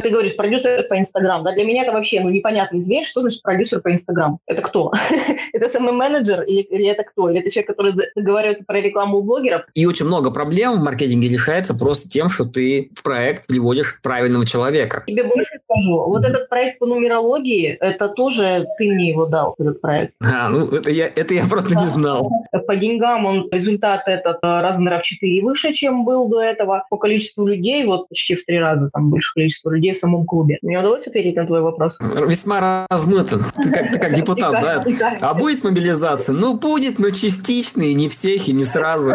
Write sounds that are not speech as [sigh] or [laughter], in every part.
Ты говоришь, продюсер по Инстаграм. Да, для меня это вообще ну, непонятный зверь. Что значит продюсер по Инстаграм? Это кто? [laughs] это самый менеджер или, или это кто? Или это человек, который договаривается про рекламу у блогеров? И очень много проблем в маркетинге решается просто тем, что ты в проект приводишь правильного человека. Тебе больше скажу. Вот этот проект по нумерологии, это тоже ты мне его дал, этот проект. А, ну это я, это я просто не знал. По деньгам он результат этот э, размера в 4 выше, чем был до этого. По количеству людей, вот почти в три раза там больше количество людей в самом клубе. Мне удалось ответить на твой вопрос? Весьма размыто. Ты как, ты как [laughs] депутат, да? А будет мобилизация? Ну, будет, но частично, и не всех, и не сразу.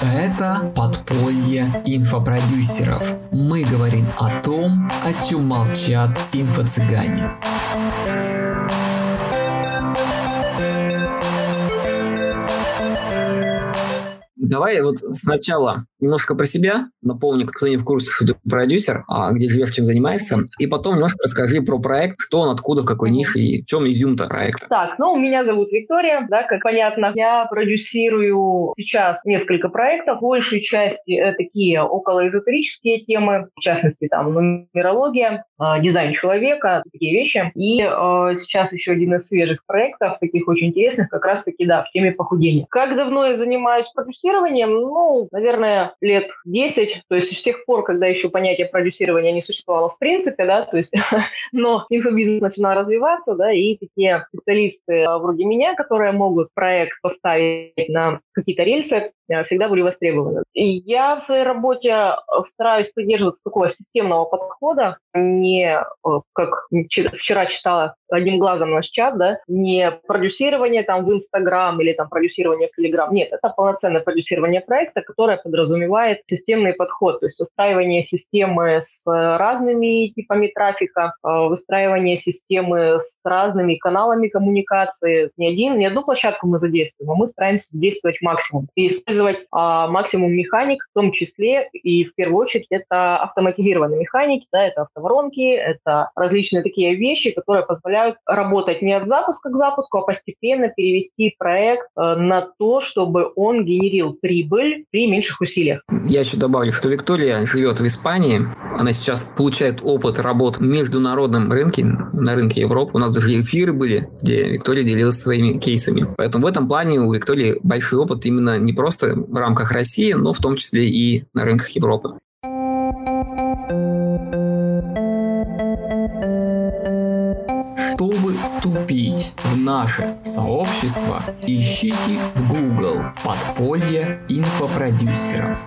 Это подполье инфопродюсеров. Мы говорим о том, о чем молчат инфо-цыгане. Давай вот сначала немножко про себя, напомню, кто не в курсе, что ты продюсер, а где живешь, чем занимаешься, и потом немножко расскажи про проект, что он, откуда, в какой нише и в чем изюм-то проекта. Так, ну, меня зовут Виктория, да, как понятно, я продюсирую сейчас несколько проектов, большей части это такие околоэзотерические темы, в частности, там, нумерология, э, дизайн человека, такие вещи, и э, сейчас еще один из свежих проектов, таких очень интересных, как раз-таки, да, в теме похудения. Как давно я занимаюсь продюсированием? Продюсированием, ну, наверное, лет 10, то есть с тех пор, когда еще понятие продюсирования не существовало в принципе, да, то есть, [laughs] но инфобизнес начинал развиваться, да, и такие специалисты а, вроде меня, которые могут проект поставить на какие-то рельсы, всегда были востребованы. И я в своей работе а, стараюсь придерживаться такого системного подхода, не как вчера читала одним глазом наш чат, да, не продюсирование там в Инстаграм или там продюсирование в Телеграм. Нет, это полноценное продюсирование проекта, которое подразумевает системный подход, то есть выстраивание системы с разными типами трафика, выстраивание системы с разными каналами коммуникации. Не один, не одну площадку мы задействуем, а мы стараемся задействовать максимум. И использовать а, максимум механик, в том числе и в первую очередь это автоматизированные механики, да, это автоворонки, это различные такие вещи, которые позволяют работать не от запуска к запуску, а постепенно перевести проект э, на то, чтобы он генерил прибыль при меньших усилиях. Я еще добавлю, что Виктория живет в Испании. Она сейчас получает опыт работы в международном рынке, на рынке Европы. У нас даже эфиры были, где Виктория делилась своими кейсами. Поэтому в этом плане у Виктории большой опыт именно не просто рамках России, но в том числе и на рынках Европы. Чтобы вступить в наше сообщество, ищите в Google «Подполье инфопродюсеров».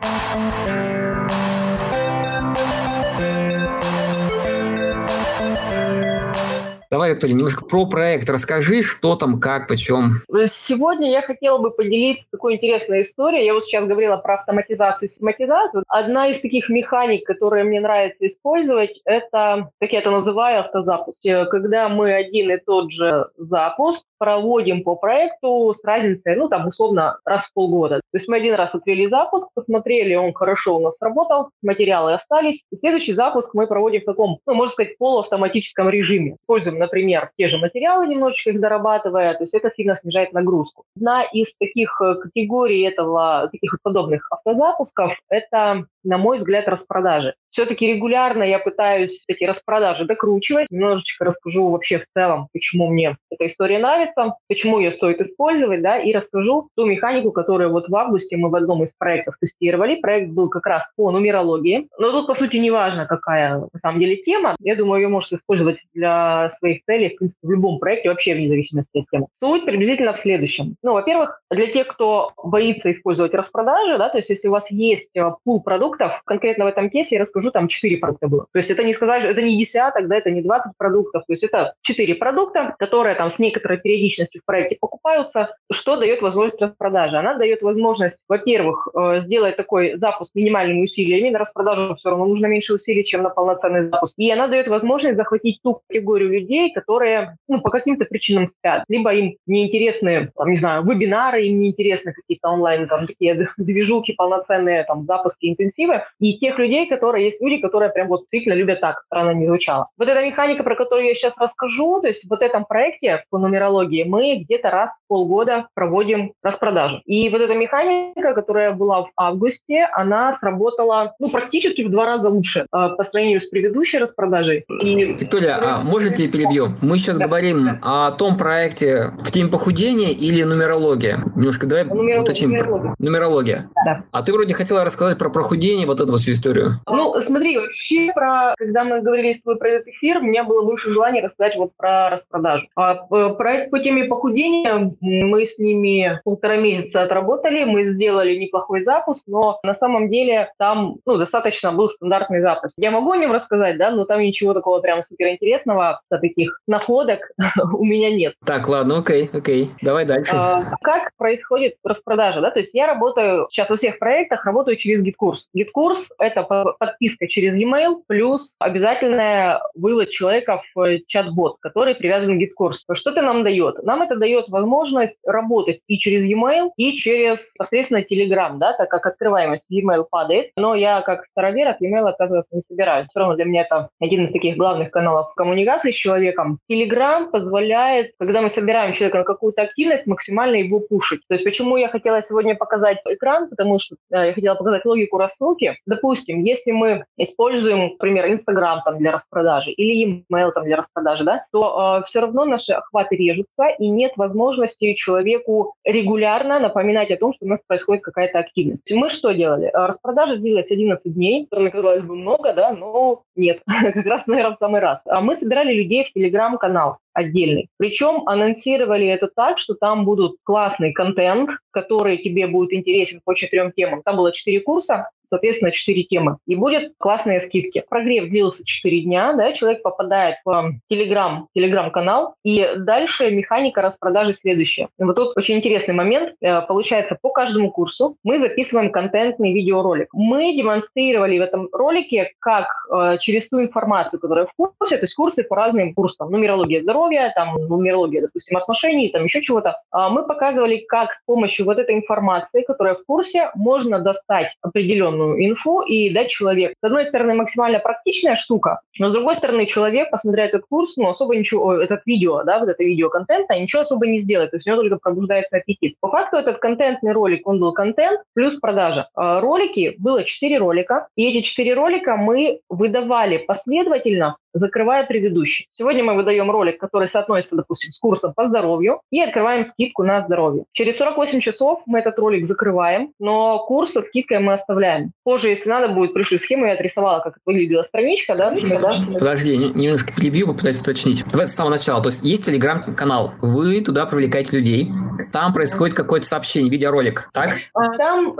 Давай, Виктория, немножко про проект расскажи, что там, как, почем. Сегодня я хотела бы поделиться такой интересной историей. Я вот сейчас говорила про автоматизацию и систематизацию. Одна из таких механик, которые мне нравится использовать, это, как я это называю, автозапуск. Когда мы один и тот же запуск проводим по проекту с разницей, ну, там, условно, раз в полгода. То есть мы один раз отвели запуск, посмотрели, он хорошо у нас сработал, материалы остались. И следующий запуск мы проводим в таком, ну, можно сказать, полуавтоматическом режиме. Используем, например, те же материалы, немножечко их дорабатывая, то есть это сильно снижает нагрузку. Одна из таких э, категорий этого, таких подобных автозапусков, это, на мой взгляд, распродажи. Все-таки регулярно я пытаюсь эти распродажи докручивать. Немножечко расскажу вообще в целом, почему мне эта история нравится почему ее стоит использовать, да, и расскажу ту механику, которую вот в августе мы в одном из проектов тестировали. Проект был как раз по нумерологии. Но тут, по сути, не важно, какая на самом деле тема. Я думаю, ее можете использовать для своих целей, в принципе, в любом проекте, вообще вне зависимости от темы. Суть приблизительно в следующем. Ну, во-первых, для тех, кто боится использовать распродажи, да, то есть если у вас есть э, пул продуктов, конкретно в этом кейсе я расскажу, там 4 продукта было. То есть это не сказать, это не десяток, да, это не 20 продуктов, то есть это 4 продукта, которые там с некоторой периодичностью периодичностью в проекте покупаются, что дает возможность распродажи? Она дает возможность, во-первых, э, сделать такой запуск минимальными усилиями. На распродажу все равно нужно меньше усилий, чем на полноценный запуск. И она дает возможность захватить ту категорию людей, которые ну, по каким-то причинам спят. Либо им неинтересны, там, не знаю, вебинары, им неинтересны какие-то онлайн, там, такие движухи полноценные, там, запуски интенсивные, креативы, и тех людей, которые есть люди, которые прям вот действительно любят так, странно не звучало. Вот эта механика, про которую я сейчас расскажу, то есть в вот этом проекте по нумерологии мы где-то раз в полгода проводим распродажу. И вот эта механика, которая была в августе, она сработала ну, практически в два раза лучше э, по сравнению с предыдущей распродажей. И... Виктория, а можете перебью? Мы сейчас да. говорим да. о том проекте в теме похудения или нумерология? Немножко давай Нумеролог, уточним. Нумерология. нумерология. Да. А ты вроде хотела рассказать про похудение, вот эту вот всю историю. Ну, смотри, вообще, про, когда мы говорили с тобой про этот эфир, у меня было больше желания рассказать вот про распродажу. А проект по теме похудения, мы с ними полтора месяца отработали, мы сделали неплохой запуск, но на самом деле там ну, достаточно был стандартный запуск. Я могу о нем рассказать, да, но там ничего такого прям суперинтересного, таких находок [laughs] у меня нет. Так, ладно, окей, окей. Давай дальше. А, как происходит распродажа, да? То есть я работаю сейчас во всех проектах, работаю через GetCourse. GetCourse – это подписка через e-mail плюс обязательная вывод человека в чат-бот, который привязан к GetCourse у. Что это нам дает? Нам это дает возможность работать и через e-mail, и через, соответственно, Telegram, да, так как открываемость e-mail падает. Но я, как старовер, от e-mail отказываться не собираюсь. Все равно для меня это один из таких главных каналов коммуникации с человеком. Telegram позволяет, когда мы собираем человека на какую-то активность, максимально его пушить. То есть почему я хотела сегодня показать экран, потому что э, я хотела показать логику рассылки. Допустим, если мы используем, например, Instagram там, для распродажи или email там, для распродажи, да, то э, все равно наши охваты режутся, и нет возможности человеку регулярно напоминать о том, что у нас происходит какая-то активность. Мы что делали? Э, распродажа длилась 11 дней, казалось бы много, да, но нет, [laughs] как раз, наверное, в самый раз. А мы собирали людей в Телеграм-канал отдельный. Причем анонсировали это так, что там будут классный контент, который тебе будет интересен по четырем темам. Там было четыре курса, соответственно, четыре темы. И будет классные скидки. Прогрев длился четыре дня, да, человек попадает в Telegram, Telegram-канал, и дальше механика распродажи следующая. Вот тут очень интересный момент. Э, получается, по каждому курсу мы записываем контентный видеоролик. Мы демонстрировали в этом ролике, как э, через ту информацию, которая в курсе, то есть курсы по разным курсам, нумерология здоровья, там, нумерология, допустим, отношений, там еще чего-то, а мы показывали, как с помощью вот этой информации, которая в курсе, можно достать определенную инфу и дать человеку. С одной стороны, максимально практичная штука, но с другой стороны, человек, посмотря этот курс, ну, особо ничего, этот видео, да, вот это видеоконтент, а ничего особо не сделает, то есть у него только пробуждается аппетит. По факту этот контентный ролик, он был контент плюс продажа. А ролики, было 4 ролика, и эти 4 ролика мы выдавали последовательно закрывая предыдущий. Сегодня мы выдаем ролик, который соотносится, допустим, с курсом по здоровью, и открываем скидку на здоровье. Через 48 часов мы этот ролик закрываем, но курс со скидкой мы оставляем. Позже, если надо будет, пришлю схему, я отрисовала, как выглядела страничка. Да, да? Подожди, немножко перебью, попытаюсь уточнить. Давайте с самого начала. То есть есть телеграм-канал, вы туда привлекаете людей, там происходит какое-то сообщение, видеоролик, так? А, там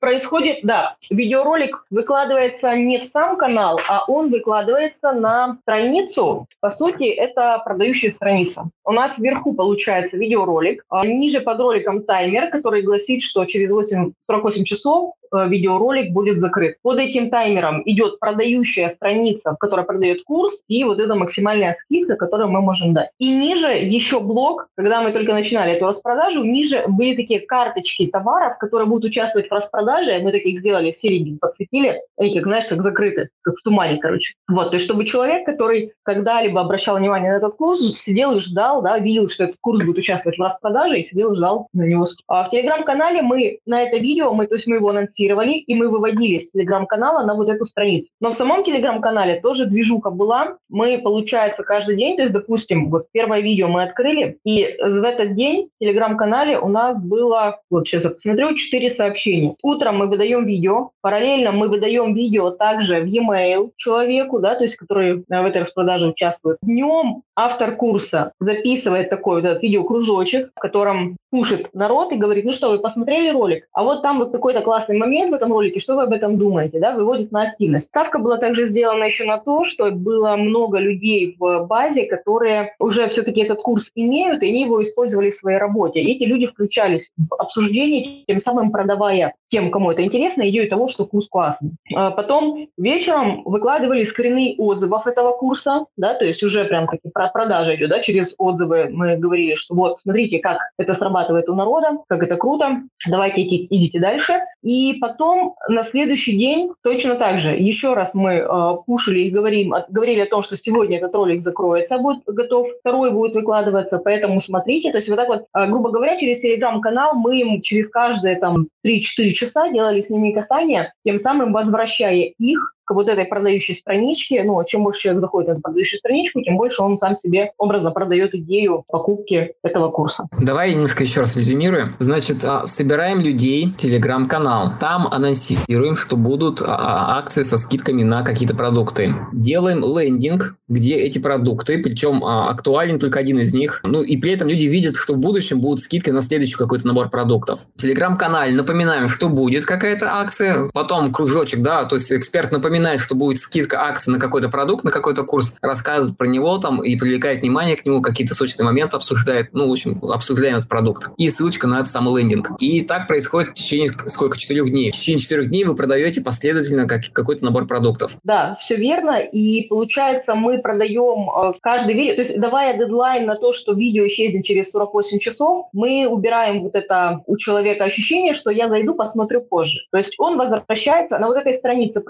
происходит, да, видеоролик выкладывается не в сам канал, а он выкладывается на страницу, по сути, это продающая страница. У нас вверху получается видеоролик, а ниже под роликом таймер, который гласит, что через 8, 48 часов видеоролик будет закрыт. Под этим таймером идет продающая страница, которая продает курс, и вот эта максимальная скидка, которую мы можем дать. И ниже еще блок, когда мы только начинали эту распродажу, ниже были такие карточки товаров, которые будут участвовать в распродаже. Мы таких сделали серенькие, подсветили, как, знаешь, как закрыты, как в тумане, короче. Вот, то есть чтобы человек, который когда-либо обращал внимание на этот курс, сидел и ждал, да, видел, что этот курс будет участвовать в распродаже, и сидел и ждал на него. А в Телеграм-канале мы на это видео, мы, то есть мы его анонсировали, анонсировали, и мы выводили с телеграм-канала на вот эту страницу. Но в самом телеграм-канале тоже движуха была. Мы, получается, каждый день, то есть, допустим, вот первое видео мы открыли, и в этот день в телеграм-канале у нас было, вот сейчас я посмотрю, 4 сообщения. Утром мы выдаем видео, параллельно мы выдаем видео также в e-mail человеку, да, то есть, который в этой распродаже участвует. Днем автор курса записывает такой вот этот видеокружочек, в котором пушит народ и говорит, ну что, вы посмотрели ролик? А вот там вот какой-то классный момент, момент в этом ролике, что вы об этом думаете, да, выводит на активность. Ставка была также сделана еще на то, что было много людей в базе, которые уже все-таки этот курс имеют, и они его использовали в своей работе. И эти люди включались в обсуждение, тем самым продавая тем, кому это интересно, идею того, что курс классный. А потом вечером выкладывали скрины отзывов этого курса, да, то есть уже прям таки продажа идет, да, через отзывы мы говорили, что вот, смотрите, как это срабатывает у народа, как это круто, давайте идите дальше. И И потом на следующий день точно так же. Еще раз мы э, пушили и говорим, говорили о том, что сегодня этот ролик закроется, будет готов, второй будет выкладываться, поэтому смотрите. То есть вот так вот, э, грубо говоря, через телеграм-канал мы им через каждые там 3-4 часа делали с ними касания, тем самым возвращая их вот этой продающей страничке, ну, чем больше человек заходит на эту продающую страничку, тем больше он сам себе образно продает идею покупки этого курса. Давай немножко еще раз резюмируем. Значит, а, собираем людей, телеграм-канал. Там анонсируем, что будут а, а, акции со скидками на какие-то продукты. Делаем лендинг, где эти продукты, причем актуален только один из них. Ну и при этом люди видят, что в будущем будут скидки на следующий какой-то набор продуктов. В телеграм-канале напоминаем, что будет какая-то акция, потом кружочек, да, то есть эксперт напоминает, напоминает, что будет скидка акции на какой-то продукт, на какой-то курс, рассказывает про него там и привлекает внимание к нему, какие-то сочные моменты обсуждает, ну, в общем, обсуждаем этот продукт. И ссылочка на этот самый лендинг. И так происходит в течение сколько? Четырех дней. В течение четырех дней вы продаете последовательно как, какой-то набор продуктов. Да, все верно. И получается, мы продаем э, каждый видео, то есть давая дедлайн на то, что видео исчезнет через 48 часов, мы убираем вот это у человека ощущение, что я зайду, посмотрю позже. То есть он возвращается на вот этой странице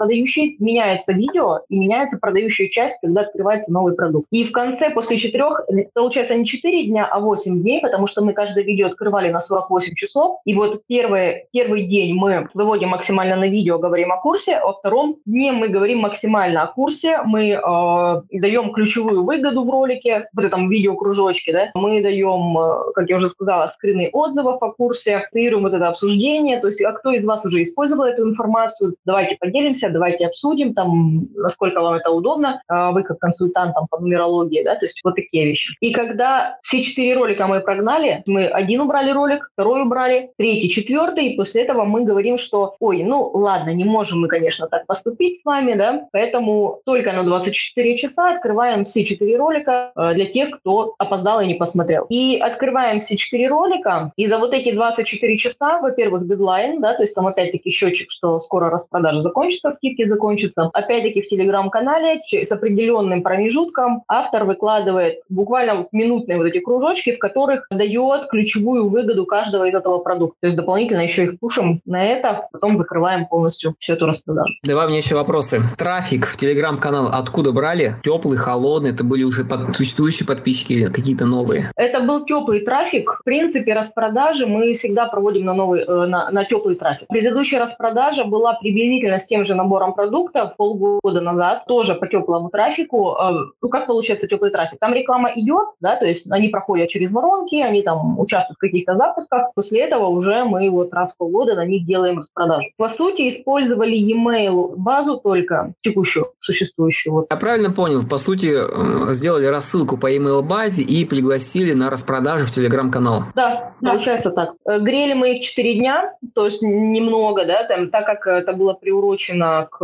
меняется видео и меняется продающая часть, когда открывается новый продукт. И в конце, после четырех, получается не 4 дня, а 8 дней, потому что мы каждое видео открывали на 48 часов. И вот первый, первый день мы выводим максимально на видео, говорим о курсе, а во втором дне мы говорим максимально о курсе, мы э, даем ключевую выгоду в ролике, в этом видеокружочке, да, мы даем, э, как я уже сказала, скрины отзывов о курсе, инициируем вот это обсуждение, то есть а кто из вас уже использовал эту информацию, давайте поделимся, давайте обсудим обсудим, там, насколько вам это удобно, а, вы как консультант там, по нумерологии, да, то есть вот такие вещи. И когда все четыре ролика мы прогнали, мы один убрали ролик, второй убрали, третий, четвертый, и после этого мы говорим, что, ой, ну ладно, не можем мы, конечно, так поступить с вами, да, поэтому только на 24 часа открываем все четыре ролика э, для тех, кто опоздал и не посмотрел. И открываем все четыре ролика, и за вот эти 24 часа, во-первых, дедлайн, да, то есть там опять-таки счетчик, что скоро распродажа закончится, скидки закончатся, закончится. Опять-таки в телеграм-канале с определенным промежутком автор выкладывает буквально минутные вот эти кружочки, в которых дает ключевую выгоду каждого из этого продукта. То есть дополнительно еще их пушим на это, потом закрываем полностью всю эту распродажу. Давай мне еще вопросы. Трафик в телеграм-канал откуда брали? Теплый, холодный? Это были уже под, существующие подписчики или какие-то новые? Это был теплый трафик. В принципе, распродажи мы всегда проводим на, новый, э, на, на теплый трафик. Предыдущая распродажа была приблизительно с тем же набором продуктов, продуктов полгода назад, тоже по теплому трафику. Э, ну, как получается теплый трафик? Там реклама идет, да, то есть они проходят через воронки, они там участвуют в каких-то запусках. После этого уже мы вот раз в полгода на них делаем распродажу. По сути, использовали e-mail базу только текущую, существующую. Вот. Я правильно понял, по сути, э, сделали рассылку по e-mail базе и пригласили на распродажу в телеграм-канал. Да, да, получается так. Э, грели мы их 4 дня, то есть немного, да, там, так как это было приурочено к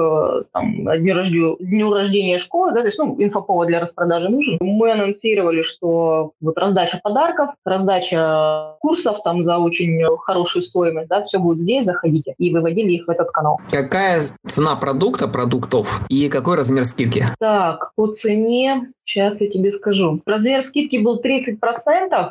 там, дню, рождения, дню рождения школы, да, то есть, ну, инфоповод для распродажи нужен. Мы анонсировали, что вот раздача подарков, раздача курсов там за очень хорошую стоимость, да, все будет здесь, заходите. И выводили их в этот канал. Какая цена продукта, продуктов и какой размер скидки? Так, по цене Сейчас я тебе скажу. Размер скидки был 30%,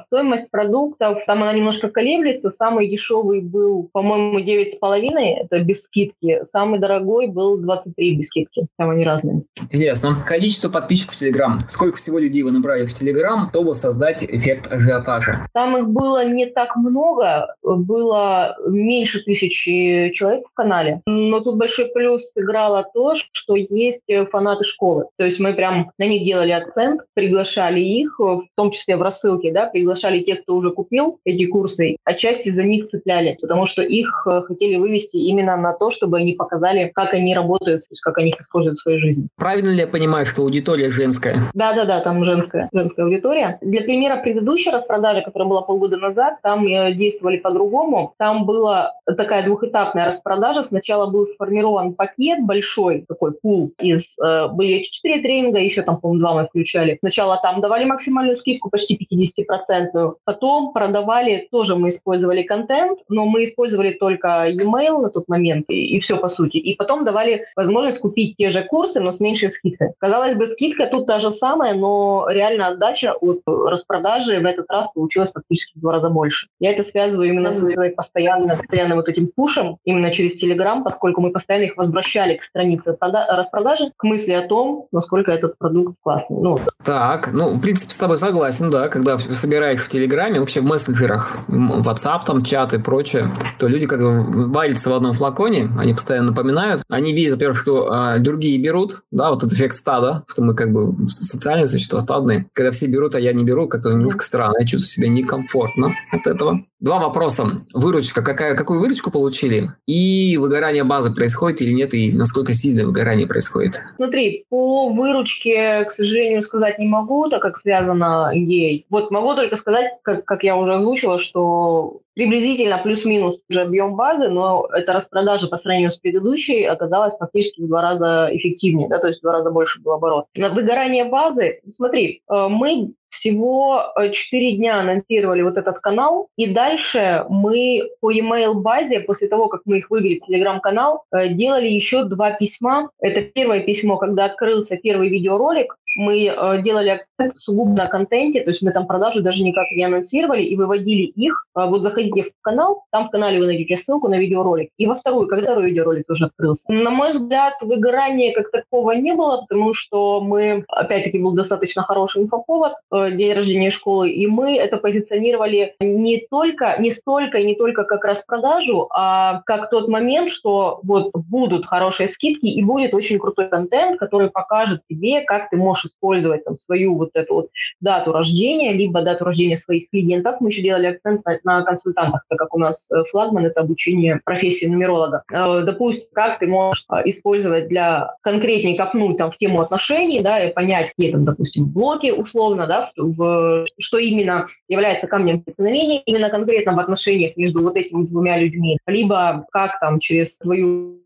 стоимость продуктов, там она немножко колеблется. Самый дешевый был, по-моему, 9,5, это без скидки. Самый дорогой был 23 без скидки. Там они разные. Интересно. Количество подписчиков в Телеграм. Сколько всего людей вы набрали в Телеграм, чтобы создать эффект ажиотажа? Там их было не так много. Было меньше тысячи человек в канале. Но тут большой плюс сыграло то, что есть фанаты школы. То есть мы прям на них делали акцент, приглашали их, в том числе в рассылке, да, приглашали тех, кто уже купил эти курсы, а часть за них цепляли, потому что их э, хотели вывести именно на то, чтобы они показали, как они работают, то есть как они используют в своей жизни. Правильно ли я понимаю, что аудитория женская? Да-да-да, там женская, женская аудитория. Для примера предыдущей распродажи, которая была полгода назад, там действовали по-другому. Там была такая двухэтапная распродажа. Сначала был сформирован пакет большой, такой пул из... Э, были эти четыре тренинга, еще там, по-моему, два мы включали. Сначала там давали максимальную скидку почти 50%, потом продавали, тоже мы использовали контент, но мы использовали только e-mail на тот момент, и, и все по сути. И потом давали возможность купить те же курсы, но с меньшей скидкой. Казалось бы, скидка тут та же самая, но реально отдача от распродажи в этот раз получилась практически в два раза больше. Я это связываю именно с постоянно, постоянным вот этим пушем, именно через Telegram, поскольку мы постоянно их возвращали к странице распродажи, к мысли о том, насколько этот продукт классный. Ну, так, ну, в принципе, с тобой согласен, да, когда собираешь в Телеграме, вообще в мессенджерах, WhatsApp, там, чат и прочее, то люди как бы валятся в одном флаконе, они постоянно напоминают, они видят, во-первых, что а, другие берут, да, вот этот эффект стада, что мы как бы социальные существа стадные, когда все берут, а я не беру, как-то немножко странно, я чувствую себя некомфортно от этого. Два вопроса. Выручка, какая, какую выручку получили? И выгорание базы происходит или нет, и насколько сильное выгорание происходит? Смотри, по выручке, к сожалению, сказать не могу, так как связано ей. Вот могу только сказать, как, как я уже озвучила, что приблизительно плюс-минус уже объем базы, но эта распродажа по сравнению с предыдущей оказалась практически в два раза эффективнее, да, то есть в два раза больше был оборот. На выгорание базы, смотри, э, мы всего 4 э, дня анонсировали вот этот канал, и дальше мы по email базе, после того, как мы их вывели в телеграм-канал, э, делали еще два письма. Это первое письмо, когда открылся первый видеоролик, мы э, делали акцент сугубо на контенте, то есть мы там продажи даже никак не анонсировали и выводили их. Э, вот заходите в канал, там в канале вы найдете ссылку на видеоролик. И во вторую, когда второй видеоролик тоже открылся. На мой взгляд, выгорания как такого не было, потому что мы, опять-таки, был достаточно хороший инфоповод, э, день рождения школы, и мы это позиционировали не только, не столько и не только как распродажу, а как тот момент, что вот будут хорошие скидки и будет очень крутой контент, который покажет тебе, как ты можешь можешь использовать там, свою вот эту вот дату рождения, либо дату рождения своих клиентов. Мы еще делали акцент на, на консультантах, так как у нас э, флагман – это обучение профессии нумеролога. Э, допустим, как ты можешь э, использовать для конкретнее копнуть там, в тему отношений, да, и понять, какие там, допустим, блоки условно, да, в, что именно является камнем преткновения именно конкретно в отношениях между вот этими двумя людьми, либо как там через твою,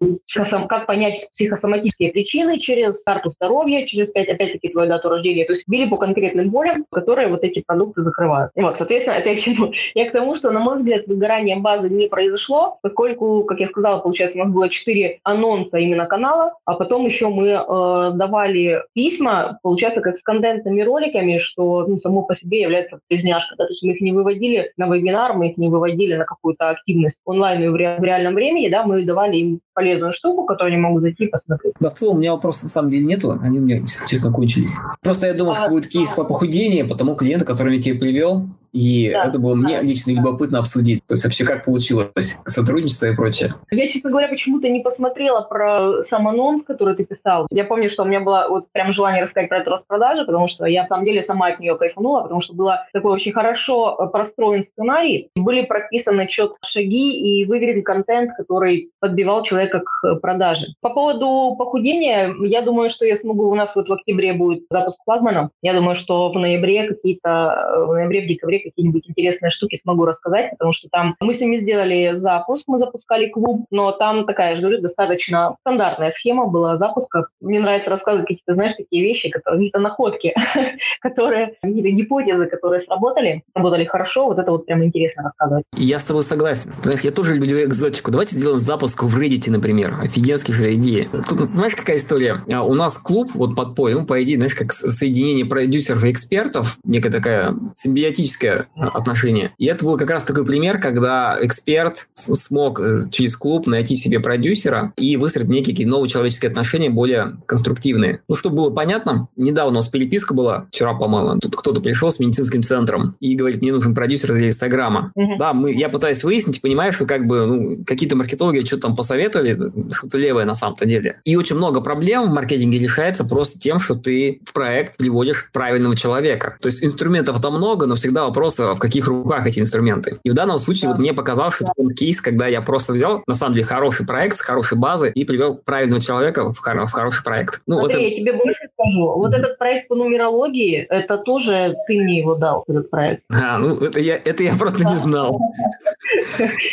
как понять психосоматические причины через карту здоровья, через, опять, опять твою дату рождения. То есть били по конкретным болям, которые вот эти продукты закрывают. И вот, соответственно, это я к чему? [laughs] Я к тому, что, на мой взгляд, выгорание базы не произошло, поскольку, как я сказала, получается, у нас было четыре анонса именно канала, а потом еще мы э, давали письма, получается, как с контентными роликами, что ну, само по себе является близняшка. Да? То есть мы их не выводили на вебинар, мы их не выводили на какую-то активность онлайн и в, ре- в реальном времени, да, мы давали им полезную штуку, которую они могут зайти и посмотреть. Да, в целом у меня вопросов на самом деле нету, они у меня, честно, кончились. Просто я думал, а, что будет кейс по похудению, потому клиента, который я тебе привел, и да. это было мне лично любопытно обсудить. То есть вообще как получилось сотрудничество и прочее. Я, честно говоря, почему-то не посмотрела про сам анонс, который ты писал. Я помню, что у меня было вот прям желание рассказать про эту распродажу, потому что я, на самом деле, сама от нее кайфанула, потому что было такой очень хорошо э, простроен сценарий, были прописаны четко шаги и выверен контент, который подбивал человека к э, продаже. По поводу похудения, я думаю, что я смогу, у нас вот в октябре будет запуск флагмана, я думаю, что в ноябре какие-то, э, в ноябре, в декабре какие-нибудь интересные штуки смогу рассказать, потому что там мы с ними сделали запуск, мы запускали клуб, но там такая, я же говорю, достаточно стандартная схема была запуска. Мне нравится рассказывать какие-то, знаешь, такие вещи, которые, какие-то находки, [laughs] которые, какие-то гипотезы, которые сработали, работали хорошо, вот это вот прям интересно рассказывать. Я с тобой согласен. Знаешь, я тоже люблю экзотику. Давайте сделаем запуск в Reddit, например. Офигенских идеи. Тут, ну, понимаешь, какая история? А, у нас клуб, вот под поем, по идее, знаешь, как соединение продюсеров и экспертов, некая такая симбиотическая дружеское отношение. И это был как раз такой пример, когда эксперт смог э, через клуб найти себе продюсера и выстроить некие новые человеческие отношения, более конструктивные. Ну, чтобы было понятно, недавно у нас переписка была, вчера, по-моему, тут кто-то пришел с медицинским центром и говорит, мне нужен продюсер для Инстаграма. Uh-huh. Да, мы, я пытаюсь выяснить, понимаешь, что как бы ну, какие-то маркетологи что-то там посоветовали, что-то левое на самом-то деле. И очень много проблем в маркетинге решается просто тем, что ты в проект приводишь правильного человека. То есть инструментов там много, но всегда вопрос вопрос, в каких руках эти инструменты. И в данном случае да. вот мне показалось, что это кейс, когда я просто взял, на самом деле, хороший проект с хорошей базой и привел правильного человека в, хор- в хороший проект. Ну, Смотри, это... я тебе больше скажу. Вот этот проект по нумерологии, это тоже ты мне его дал, этот проект. А, ну это я, это я просто не знал. [laughs]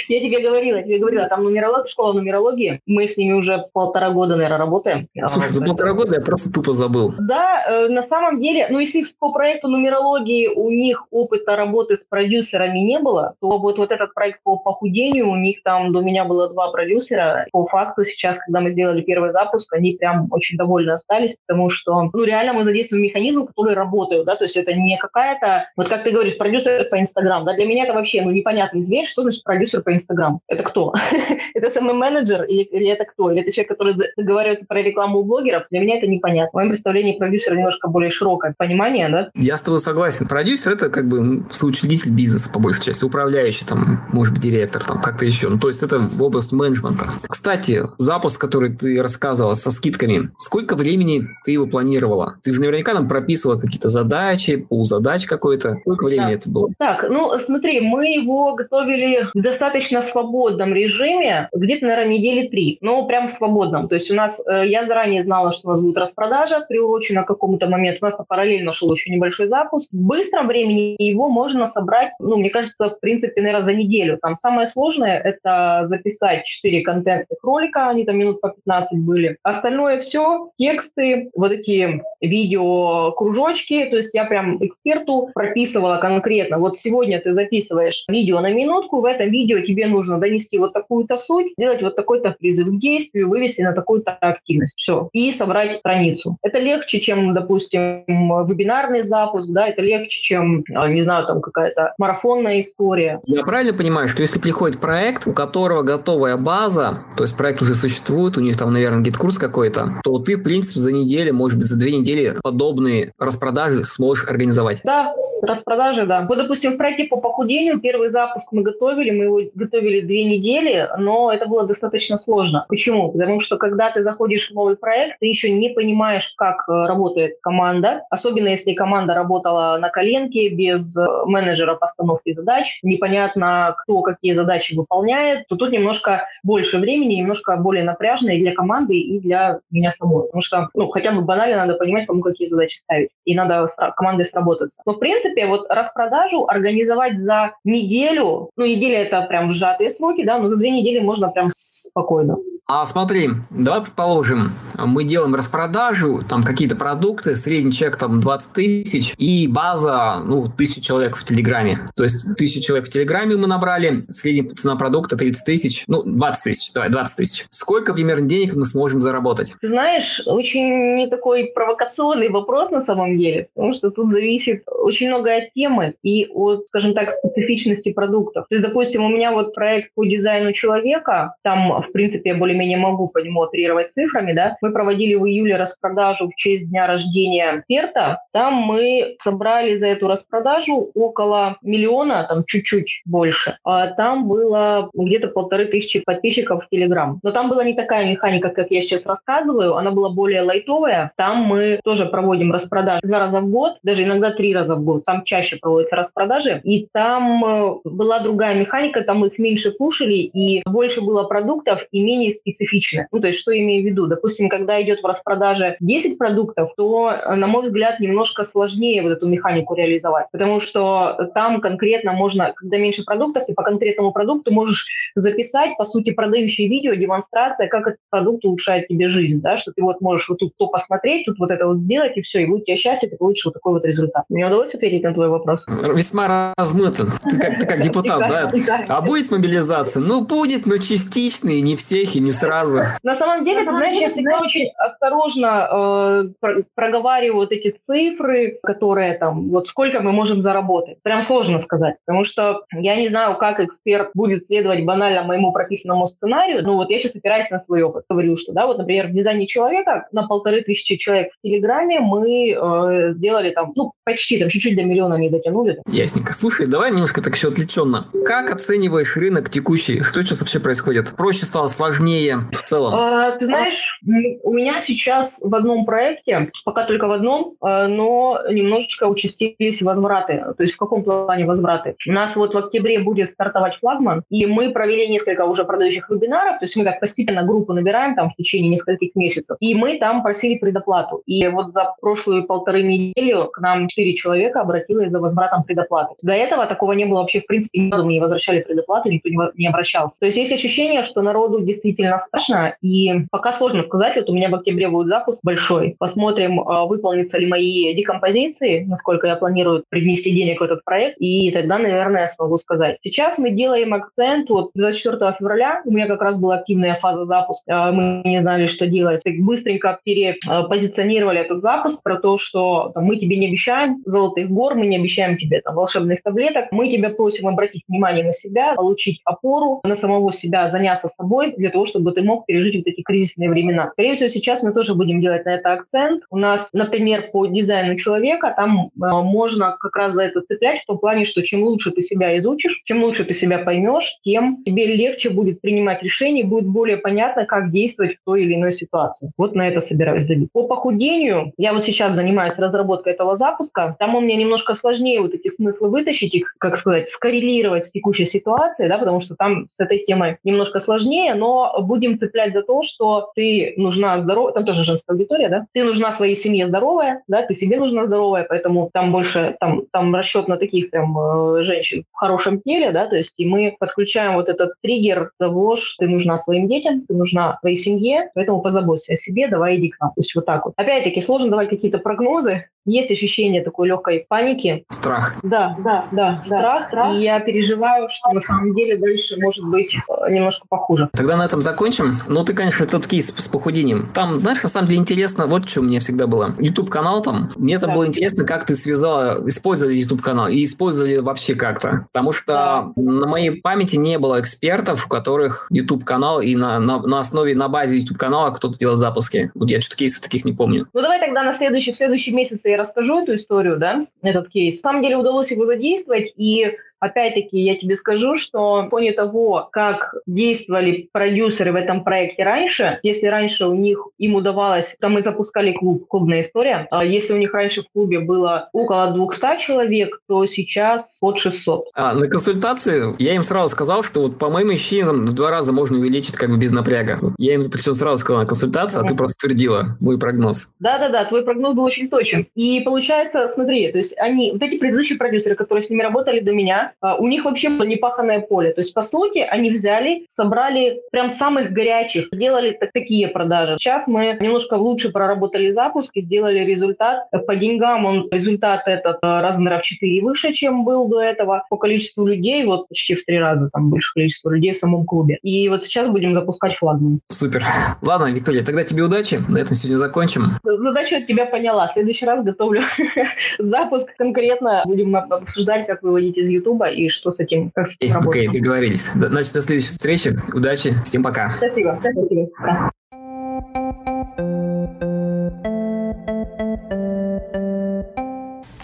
Я тебе говорила, я тебе говорила, там нумеролог, школа нумерологии. Мы с ними уже полтора года, наверное, работаем. Слушай, за полтора года я просто тупо забыл. Да, э, на самом деле, ну если по проекту нумерологии у них опыта работы с продюсерами не было, то вот, вот этот проект по похудению, у них там до меня было два продюсера. По факту сейчас, когда мы сделали первый запуск, они прям очень довольны остались, потому что, ну реально мы задействуем механизмы, которые работают, да, то есть это не какая-то, вот как ты говоришь, продюсер по Инстаграм, да, для меня это вообще, ну, непонятный зверь, что значит продюсер по Инстаграм? Это кто? [laughs] это самый менеджер или, это кто? Или это человек, который договаривается про рекламу у блогеров? Для меня это непонятно. В моем представлении продюсера немножко более широкое понимание, да? Я с тобой согласен. Продюсер – это как бы соучредитель бизнеса, по большей части, управляющий, там, может быть, директор, там, как-то еще. Ну, то есть это область менеджмента. Кстати, запуск, который ты рассказывала со скидками, сколько времени ты его планировала? Ты же наверняка нам прописывала какие-то задачи, ползадач какой-то. Сколько времени да. это было? Так, ну, смотри, мы его готовили в достаточно свободном режиме, где-то, наверное, недели три, но прям свободном. То есть у нас, э, я заранее знала, что у нас будет распродажа, приурочена к какому-то моменту. У нас параллельно шел еще небольшой запуск. В быстром времени его можно собрать, ну, мне кажется, в принципе, наверное, за неделю. Там самое сложное – это записать 4 контентных ролика, они там минут по 15 были. Остальное все, тексты, вот эти видео, кружочки, то есть я прям эксперту прописывала конкретно. Вот сегодня ты записываешь видео на минутку, в этом видео тебе нужно донести вот такую-то суть, сделать вот такой-то призыв к действию, вывести на такую-то активность. Все. И собрать страницу. Это легче, чем, допустим, вебинарный запуск, да, это легче, чем, а, не знаю, там какая-то марафонная история. Я правильно понимаю, что если приходит проект, у которого готовая база, то есть проект уже существует, у них там, наверное, GetCourse какой-то, то ты, в принципе, за неделю, может быть, за две недели подобные распродажи сможешь организовать. Да, Распродажи, да. Вот, допустим, в проекте по похудению первый запуск мы готовили, мы его готовили две недели, но это было достаточно сложно. Почему? Потому что когда ты заходишь в новый проект, ты еще не понимаешь, как э, работает команда, особенно если команда работала на коленке, без э, менеджера постановки задач, непонятно, кто какие задачи выполняет, то тут немножко больше времени, немножко более напряжно и для команды, и для меня самой. Потому что, ну, хотя бы банально надо понимать, кому какие задачи ставить. И надо с командой сработаться. Но, в принципе, принципе, вот распродажу организовать за неделю, ну, неделя это прям сжатые сроки, да, но за две недели можно прям спокойно. А смотри, давай предположим, мы делаем распродажу, там какие-то продукты, средний чек там 20 тысяч и база, ну, тысяча человек в Телеграме. То есть тысяча человек в Телеграме мы набрали, средняя цена продукта 30 тысяч, ну, 20 тысяч, давай, 20 тысяч. Сколько примерно денег мы сможем заработать? Знаешь, очень не такой провокационный вопрос на самом деле, потому что тут зависит очень много от темы и от, скажем так, специфичности продуктов. То есть, допустим, у меня вот проект по дизайну человека, там, в принципе, я более-менее могу по нему оперировать цифрами, да, мы проводили в июле распродажу в честь дня рождения Перта, там мы собрали за эту распродажу около миллиона, там чуть-чуть больше, а там было где-то полторы тысячи подписчиков в Телеграм. Но там была не такая механика, как я сейчас рассказываю, она была более лайтовая. Там мы тоже проводим распродажи два раза в год, даже иногда три раза в год там чаще проводятся распродажи, и там э, была другая механика, там их меньше кушали, и больше было продуктов, и менее специфично. Ну, то есть, что я имею в виду? Допустим, когда идет в распродаже 10 продуктов, то, э, на мой взгляд, немножко сложнее вот эту механику реализовать, потому что там конкретно можно, когда меньше продуктов, ты по конкретному продукту можешь записать, по сути, продающее видео, демонстрация, как этот продукт улучшает тебе жизнь, да, что ты вот можешь вот тут то посмотреть, тут вот это вот сделать, и все, и будет тебе счастье, ты получишь вот такой вот результат. Мне удалось ответить ответить на твой вопрос? Весьма размыто. Ты как, ты как [laughs] депутат, да? А будет мобилизация? Ну, будет, но частично, и не всех, и не сразу. На самом деле, ты знаешь, я всегда очень осторожно э, проговариваю вот эти цифры, которые там, вот сколько мы можем заработать. Прям сложно сказать, потому что я не знаю, как эксперт будет следовать банально моему прописанному сценарию, но вот я сейчас опираюсь на свой опыт. Говорю, что, да, вот, например, в дизайне человека на полторы тысячи человек в Телеграме мы э, сделали там, ну, почти, там, чуть-чуть до миллиона не дотянули. Ясненько. Слушай, давай немножко так еще отвлеченно. Как оцениваешь рынок текущий? Что сейчас вообще происходит? Проще стало, сложнее сложнее в целом? А, ты знаешь, у меня сейчас в одном проекте, пока только в одном, а, но немножечко участились возвраты. То есть в каком плане возвраты? У нас вот в октябре будет стартовать флагман, и мы провели несколько уже продающих вебинаров, то есть мы как постепенно группу набираем там в течение нескольких месяцев, и мы там просили предоплату. И вот за прошлую полторы недели к нам четыре человека обратилось за возвратом предоплаты. До этого такого не было вообще, в принципе, ни разу мы не возвращали предоплату, никто не обращался. То есть есть ощущение, что народу действительно страшно, и пока сложно сказать, вот у меня в октябре будет запуск большой, посмотрим, а, выполнится ли мои декомпозиции, насколько я планирую принести денег в этот проект, и тогда, наверное, смогу сказать. Сейчас мы делаем акцент, вот 24 февраля. У меня как раз была активная фаза запуска, мы не знали, что делать. Так быстренько перепозиционировали этот запуск про то, что там, мы тебе не обещаем золотых гор, мы не обещаем тебе там волшебных таблеток, мы тебя просим обратить внимание на себя, получить опору на самого себя, заняться собой для того, чтобы ты мог пережить вот эти кризисные времена. Скорее всего, сейчас мы тоже будем делать на это акцент. У нас, например, по дизайну человека, там э, можно как раз за это цеплять в том плане, что чем лучше ты себя изучишь, чем лучше ты себя поймешь, тем тебе легче будет принимать решения, будет более понятно, как действовать в той или иной ситуации. Вот на это собираюсь давить. По похудению, я вот сейчас занимаюсь разработкой этого запуска, там у меня немножко сложнее вот эти смыслы вытащить, их, как сказать, скоррелировать с текущей ситуацией, да, потому что там с этой темой немножко сложнее, но будем цеплять за то, что ты нужна здоровая, там тоже женская аудитория, да, ты нужна своей семье здоровая, да, ты себе нужна здоровая, поэтому там больше, там, там расчет на таких прям э, женщин в хорошем теле, да, то есть и мы подключаем вот этот триггер того, что ты нужна своим детям, ты нужна своей семье, поэтому позаботься о себе, давай иди к нам. То есть вот так вот. Опять-таки сложно давать какие-то прогнозы, есть ощущение такой легкой паники. Страх. Да, да, да, страх. страх. И я переживаю, что на самом деле дальше может быть э, немножко похуже. Тогда на этом закончим. Ну, ты, конечно, тот кейс с похудением. Там, знаешь, на самом деле интересно, вот что мне всегда было. YouTube-канал там, мне там было интересно, как ты связала, использовали YouTube-канал и использовали вообще как-то. Потому что да. на моей памяти не было экспертов, у которых YouTube-канал и на, на, на основе, на базе YouTube-канала кто-то делал запуски. Вот я что-то кейсов таких не помню. Ну, давай тогда на следующий, в следующий месяц я расскажу эту историю, да, этот кейс. На самом деле удалось его задействовать, и Опять-таки, я тебе скажу, что в фоне того, как действовали продюсеры в этом проекте раньше, если раньше у них им удавалось, там мы запускали клуб, клубная история, а если у них раньше в клубе было около 200 человек, то сейчас под 600. А, на консультации я им сразу сказал, что вот по моим ощущениям в два раза можно увеличить как бы без напряга. Я им причем сразу сказал на консультации, а ты просто твердила мой прогноз. Да-да-да, твой прогноз был очень точен. И получается, смотри, то есть они, вот эти предыдущие продюсеры, которые с ними работали до меня, а, у них вообще было непаханное поле. То есть, по сути, они взяли, собрали прям самых горячих, делали так, такие продажи. Сейчас мы немножко лучше проработали запуск и сделали результат. По деньгам он результат этот а, размера в 4 выше, чем был до этого. По количеству людей вот почти в три раза там больше количество людей в самом клубе. И вот сейчас будем запускать флагман. Супер. Ладно, Виктория, тогда тебе удачи. На этом сегодня закончим. Задачу от тебя поняла. В следующий раз готовлю [laughs] запуск конкретно. Будем обсуждать, как выводить из YouTube клуба и что с этим, как с этим Окей, okay, договорились. Значит, до следующей встречи. Удачи. Всем пока. Спасибо. Спасибо. Пока.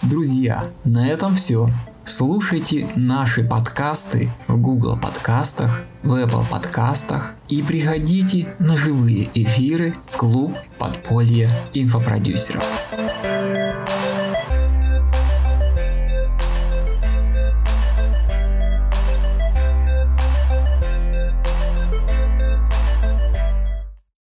Друзья, на этом все. Слушайте наши подкасты в Google подкастах, в Apple подкастах и приходите на живые эфиры в клуб подполья инфопродюсеров.